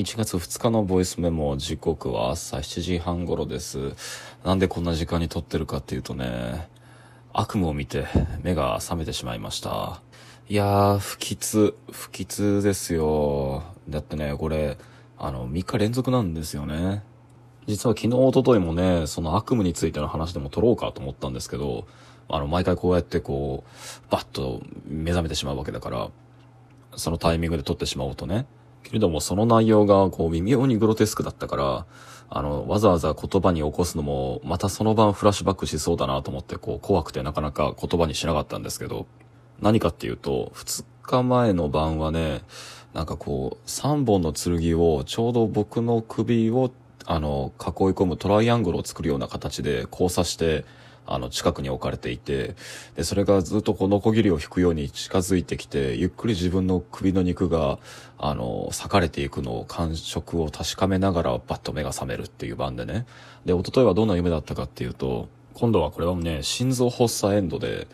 1月2日のボイスメモ時刻は朝7時半頃です。なんでこんな時間に撮ってるかっていうとね悪夢を見て目が覚めてしまいました。いやー不吉不吉ですよ。だってねこれあの3日連続なんですよね。実は昨日一昨日もねその悪夢についての話でも撮ろうかと思ったんですけどあの毎回こうやってこうバッと目覚めてしまうわけだからそのタイミングで撮ってしまおうとねけれどもその内容がこう微妙にグロテスクだったから、あの、わざわざ言葉に起こすのも、またその晩フラッシュバックしそうだなと思って、こう怖くてなかなか言葉にしなかったんですけど、何かっていうと、2日前の晩はね、なんかこう、3本の剣をちょうど僕の首を、あの、囲い込むトライアングルを作るような形で交差して、あの、近くに置かれていて、で、それがずっとこう、ノコギリを引くように近づいてきて、ゆっくり自分の首の肉が、あの、裂かれていくのを感触を確かめながら、バッと目が覚めるっていう番でね。で、一昨日はどんな夢だったかっていうと、今度はこれはね、心臓発作エンドで、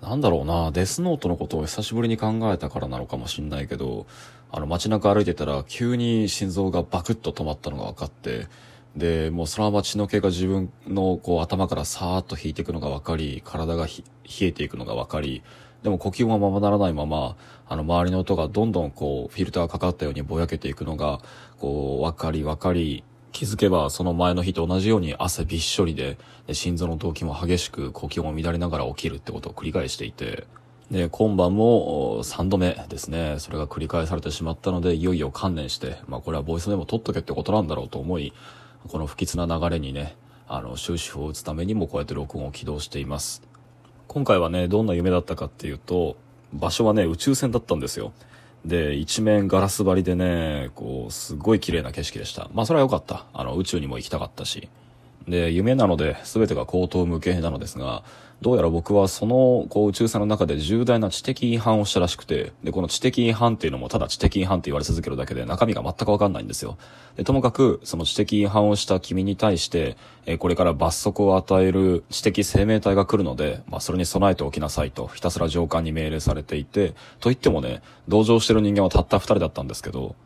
なんだろうな、デスノートのことを久しぶりに考えたからなのかもしんないけど、あの街中歩いてたら急に心臓がバクッと止まったのが分かって、で、もうそのまま血の気が自分のこう頭からさーっと引いていくのが分かり、体が冷えていくのが分かり、でも呼吸もままならないまま、あの周りの音がどんどんこうフィルターがかかったようにぼやけていくのが、こう分かり分かり、気づけばその前の日と同じように汗びっしょりで、で心臓の動悸も激しく呼吸も乱れながら起きるってことを繰り返していて、で、今晩も3度目ですね。それが繰り返されてしまったので、いよいよ観念して、まあこれはボイスメモ取っとけってことなんだろうと思い、この不吉な流れにね、あの、終止符を打つためにもこうやって録音を起動しています。今回はね、どんな夢だったかっていうと、場所はね、宇宙船だったんですよ。で、一面ガラス張りでね、こう、すごい綺麗な景色でした。まあ、それは良かった。あの、宇宙にも行きたかったし。で、夢なので全てが口頭無形なのですが、どうやら僕はそのこう宇宙船の中で重大な知的違反をしたらしくて、で、この知的違反っていうのもただ知的違反って言われ続けるだけで中身が全くわかんないんですよ。で、ともかくその知的違反をした君に対して、えこれから罰則を与える知的生命体が来るので、まあそれに備えておきなさいとひたすら上官に命令されていて、と言ってもね、同情してる人間はたった二人だったんですけど、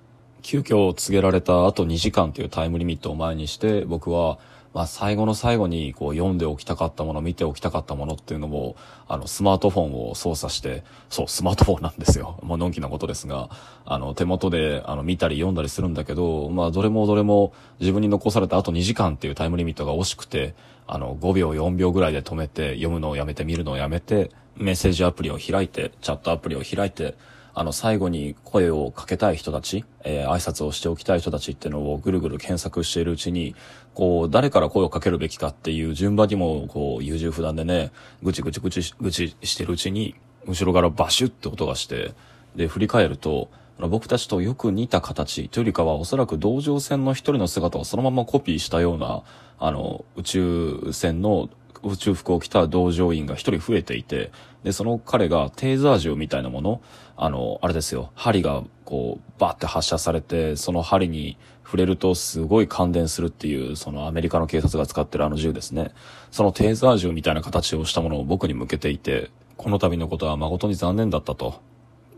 急遽告げられた後2時間というタイムリミットを前にして僕はまあ、最後の最後にこう読んでおきたかったもの、見ておきたかったものっていうのも、あの、スマートフォンを操作して、そう、スマートフォンなんですよ。もうのんきなことですが、あの、手元で、あの、見たり読んだりするんだけど、まあ、どれもどれも自分に残されたあと2時間っていうタイムリミットが惜しくて、あの、5秒、4秒ぐらいで止めて、読むのをやめて、見るのをやめて、メッセージアプリを開いて、チャットアプリを開いて、あの、最後に声をかけたい人たち、えー、挨拶をしておきたい人たちっていうのをぐるぐる検索しているうちに、こう、誰から声をかけるべきかっていう順番にも、こう、優柔不断でね、ぐちぐちぐちぐちしてるうちに、後ろからバシュって音がして、で、振り返ると、僕たちとよく似た形というよりかはおそらく同乗船の一人の姿をそのままコピーしたような、あの、宇宙船の宇宙服を着た同乗員が一人増えていて、で、その彼がテーザー銃みたいなもの、あの、あれですよ、針がこう、バーって発射されて、その針に触れるとすごい感電するっていう、そのアメリカの警察が使ってるあの銃ですね。そのテーザー銃みたいな形をしたものを僕に向けていて、この度のことは誠に残念だったと。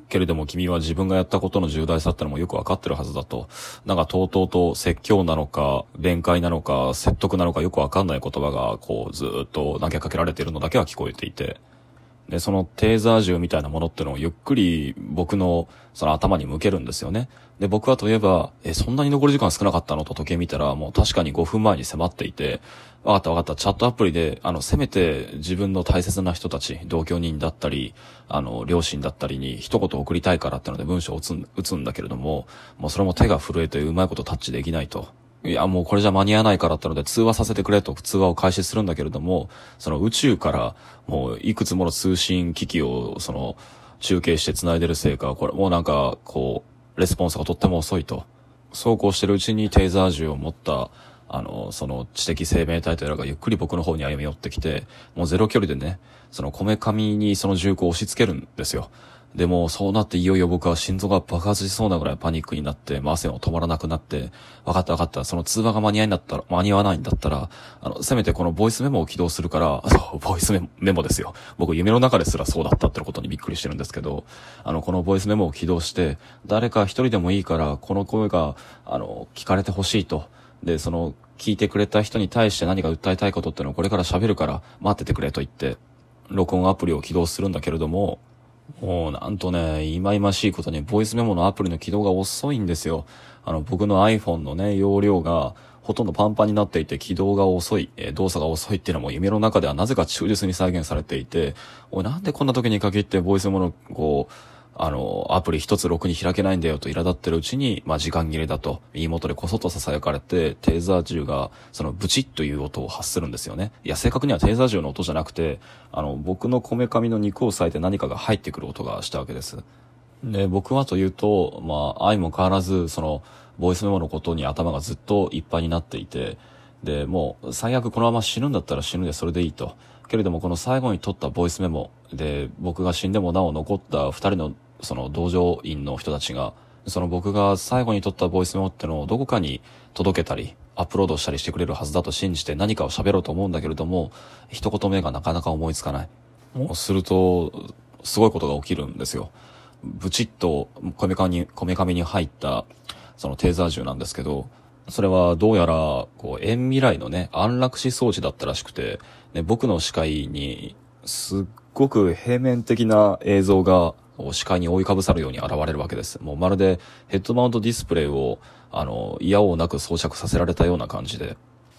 けれども君は自分がやったことの重大さってのもよくわかってるはずだと。なんかとうとうと説教なのか、弁解なのか、説得なのかよくわかんない言葉が、こう、ずっと投げかけられているのだけは聞こえていて。で、そのテーザー銃みたいなものってのをゆっくり僕のその頭に向けるんですよね。で、僕はといえば、え、そんなに残り時間少なかったの？と時計見たら、もう確かに5分前に迫っていて、わかったわかった、チャットアプリで、あの、せめて自分の大切な人たち、同居人だったり、あの、両親だったりに一言送りたいからってので文章を打つんだけれども、もうそれも手が震えてうまいことタッチできないと。いや、もうこれじゃ間に合わないからってので通話させてくれと通話を開始するんだけれども、その宇宙からもういくつもの通信機器をその中継して繋いでるせいか、これもうなんかこう、レスポンスがとっても遅いと。そうこうしてるうちにテーザー銃を持った、あの、その知的生命体というのがゆっくり僕の方に歩み寄ってきて、もうゼロ距離でね、そのこめかみにその銃口を押し付けるんですよ。でも、そうなっていよいよ僕は心臓が爆発しそうなぐらいパニックになって、まあ、汗も止まらなくなって、分かった分かった、その通話が間に合いんだったら、間に合わないんだったら、あの、せめてこのボイスメモを起動するから、そう、ボイスメモメモですよ。僕、夢の中ですらそうだったってことにびっくりしてるんですけど、あの、このボイスメモを起動して、誰か一人でもいいから、この声が、あの、聞かれてほしいと。で、その、聞いてくれた人に対して何か訴えたいことっていうのをこれから喋るから待っててくれと言って、録音アプリを起動するんだけれども、もうなんとね、忌々しいことに、ボイスメモのアプリの起動が遅いんですよ。あの、僕の iPhone のね、容量が、ほとんどパンパンになっていて起動が遅い、えー、動作が遅いっていうのも夢の中ではなぜか忠実に再現されていて、おい、なんでこんな時に限ってボイスメモの、こう、あの、アプリ一つろくに開けないんだよと苛立ってるうちに、まあ、時間切れだと、妹でこそっと囁かれて、テーザー銃が、その、ブチッという音を発するんですよね。いや、正確にはテーザー銃の音じゃなくて、あの、僕のこめかみの肉を裂いて何かが入ってくる音がしたわけです。で、僕はというと、まあ、愛も変わらず、その、ボイスメモのことに頭がずっといっぱいになっていて、で、もう、最悪このまま死ぬんだったら死ぬでそれでいいと。けれども、この最後に撮ったボイスメモで、僕が死んでもなお残った二人のその道場員の人たちが、その僕が最後に撮ったボイスメモってのをどこかに届けたり、アップロードしたりしてくれるはずだと信じて何かを喋ろうと思うんだけれども、一言目がなかなか思いつかない。もうすると、すごいことが起きるんですよ。ブチッとこめかみに、こめかみに入った、そのテーザー銃なんですけど、それはどうやら、こう、遠未来のね、安楽死装置だったらしくて、ね、僕の視界に、すっごく平面的な映像が視界に覆いかぶさるように現れるわけです。もうまるでヘッドマウントディスプレイを、あの、嫌をなく装着させられたような感じで、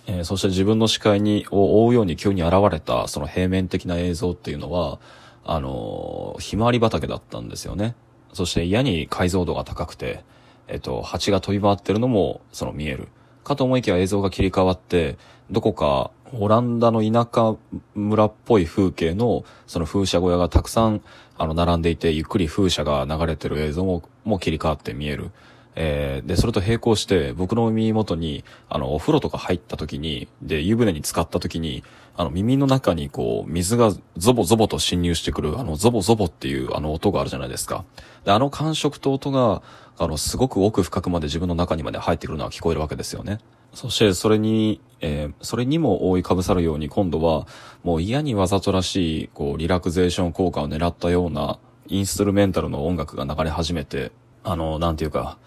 えー、そして自分の視界に、を覆うように急に現れた、その平面的な映像っていうのは、あの、ひまわり畑だったんですよね。そして嫌に解像度が高くて、えっと、蜂が飛び回ってるのも、その見える。かと思いきや映像が切り替わって、どこかオランダの田舎村っぽい風景の、その風車小屋がたくさん、あの、並んでいて、ゆっくり風車が流れてる映像も、も切り替わって見える。えー、で、それと並行して、僕の耳元に、あの、お風呂とか入った時に、で、湯船に浸かった時に、あの、耳の中にこう、水がゾボゾボと侵入してくる、あの、ゾボゾボっていうあの音があるじゃないですか。で、あの感触と音が、あの、すごく奥深くまで自分の中にまで入ってくるのは聞こえるわけですよね。そしてそれに、えー、それにも覆いかぶさるように今度は、もう嫌にわざとらしい、こう、リラクゼーション効果を狙ったような、インストゥルメンタルの音楽が流れ始めて、あの、なんていうか、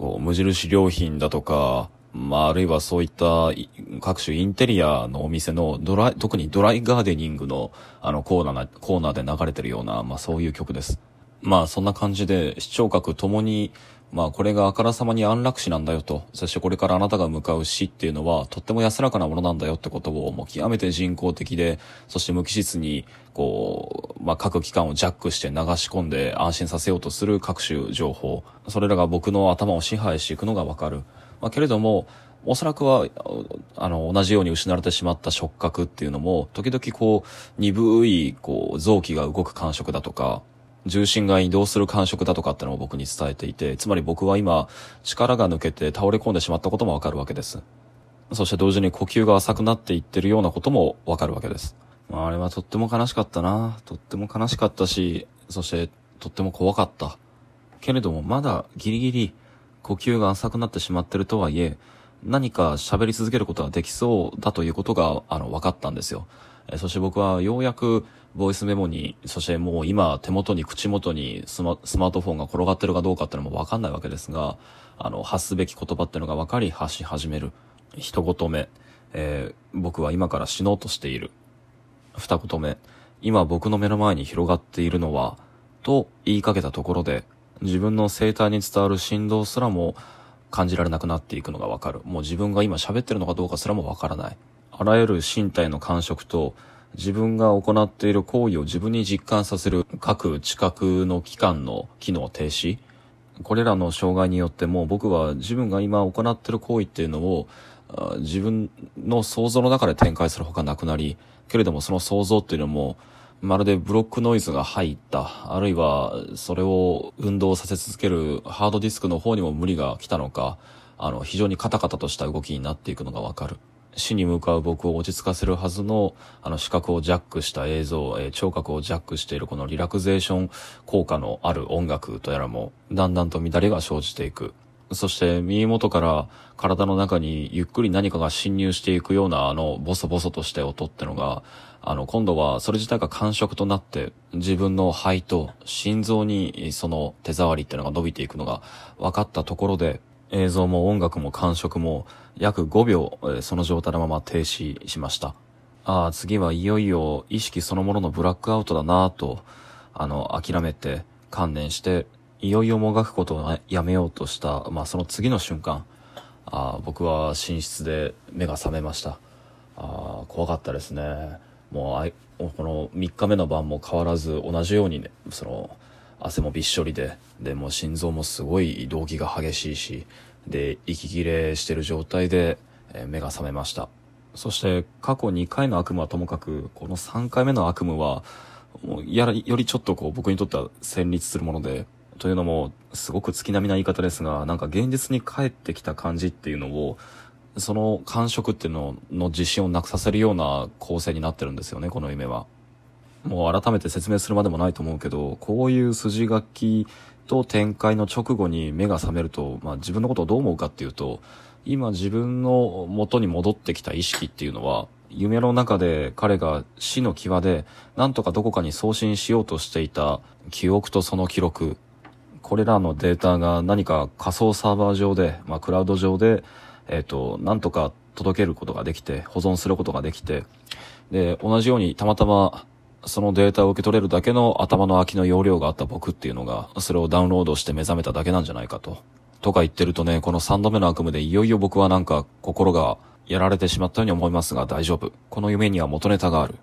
こう、無印良品だとか、まあ、あるいはそういった各種インテリアのお店のドライ、特にドライガーデニングのあのコーナーコーナーで流れてるような、まあそういう曲です。まあそんな感じで視聴覚ともにまあこれがあからさまに安楽死なんだよと、そしてこれからあなたが向かう死っていうのはとっても安らかなものなんだよってことをもう極めて人工的で、そして無機質にこう、まあ各機関をジャックして流し込んで安心させようとする各種情報、それらが僕の頭を支配していくのがわかる。まあけれども、おそらくは、あの、同じように失われてしまった触覚っていうのも、時々こう、鈍い、こう、臓器が動く感触だとか、重心が移動する感触だとかってのを僕に伝えていて、つまり僕は今、力が抜けて倒れ込んでしまったこともわかるわけです。そして同時に呼吸が浅くなっていってるようなこともわかるわけです。まあ、あれはとっても悲しかったな。とっても悲しかったし、そしてとっても怖かった。けれどもまだギリギリ呼吸が浅くなってしまってるとはいえ、何か喋り続けることができそうだということが、あの、分かったんですよ。そして僕はようやくボイスメモに、そしてもう今手元に口元にスマスマートフォンが転がってるかどうかってのもわかんないわけですが、あの、発すべき言葉っていうのが分かり発し始める。一言目、えー、僕は今から死のうとしている。二言目、今僕の目の前に広がっているのは、と言いかけたところで、自分の生体に伝わる振動すらも感じられなくなっていくのがわかる。もう自分が今喋ってるのかどうかすらもわからない。あらゆる身体の感触と自分が行っている行為を自分に実感させる各知覚の器官の機能停止これらの障害によっても僕は自分が今行っている行為っていうのを自分の想像の中で展開するほかなくなりけれどもその想像っていうのもまるでブロックノイズが入ったあるいはそれを運動させ続けるハードディスクの方にも無理が来たのかあの非常にカタカタとした動きになっていくのがわかる。死に向かう僕を落ち着かせるはずの、あの、視覚をジャックした映像、えー、聴覚をジャックしているこのリラクゼーション効果のある音楽とやらも、だんだんと乱れが生じていく。そして耳元から体の中にゆっくり何かが侵入していくようなあのボソボソとして音ってのが、あの今度はそれ自体が感触となって自分の肺と心臓にその手触りっていうのが伸びていくのが分かったところで映像も音楽も感触も約5秒その状態のまま停止しました。ああ、次はいよいよ意識そのもののブラックアウトだなぁと、あの、諦めて観念していよいよもがくことをやめようとした、まあその次の瞬間、あ僕は寝室で目が覚めました。あ怖かったですね。もうあい、この3日目の晩も変わらず同じようにね、その、汗もびっしょりで、で、も心臓もすごい動悸が激しいし、で、息切れしてる状態で、え目が覚めました。そして過去2回の悪夢はともかく、この3回目の悪夢は、もうやら、よりちょっとこう僕にとっては戦慄するもので、というのも、すごく月並みな言い方ですが、なんか現実に帰ってきた感じっていうのを、その感触っていうのの自信をなくさせるような構成になってるんですよね、この夢は。もう改めて説明するまでもないと思うけど、こういう筋書きと展開の直後に目が覚めると、まあ自分のことをどう思うかっていうと、今自分の元に戻ってきた意識っていうのは、夢の中で彼が死の際で、なんとかどこかに送信しようとしていた記憶とその記録、これらのデータが何か仮想サーバー上で、まあ、クラウド上で、えっ、ー、と、なんとか届けることができて、保存することができて、で、同じようにたまたまそのデータを受け取れるだけの頭の空きの容量があった僕っていうのが、それをダウンロードして目覚めただけなんじゃないかと。とか言ってるとね、この3度目の悪夢でいよいよ僕はなんか心がやられてしまったように思いますが大丈夫。この夢には元ネタがある。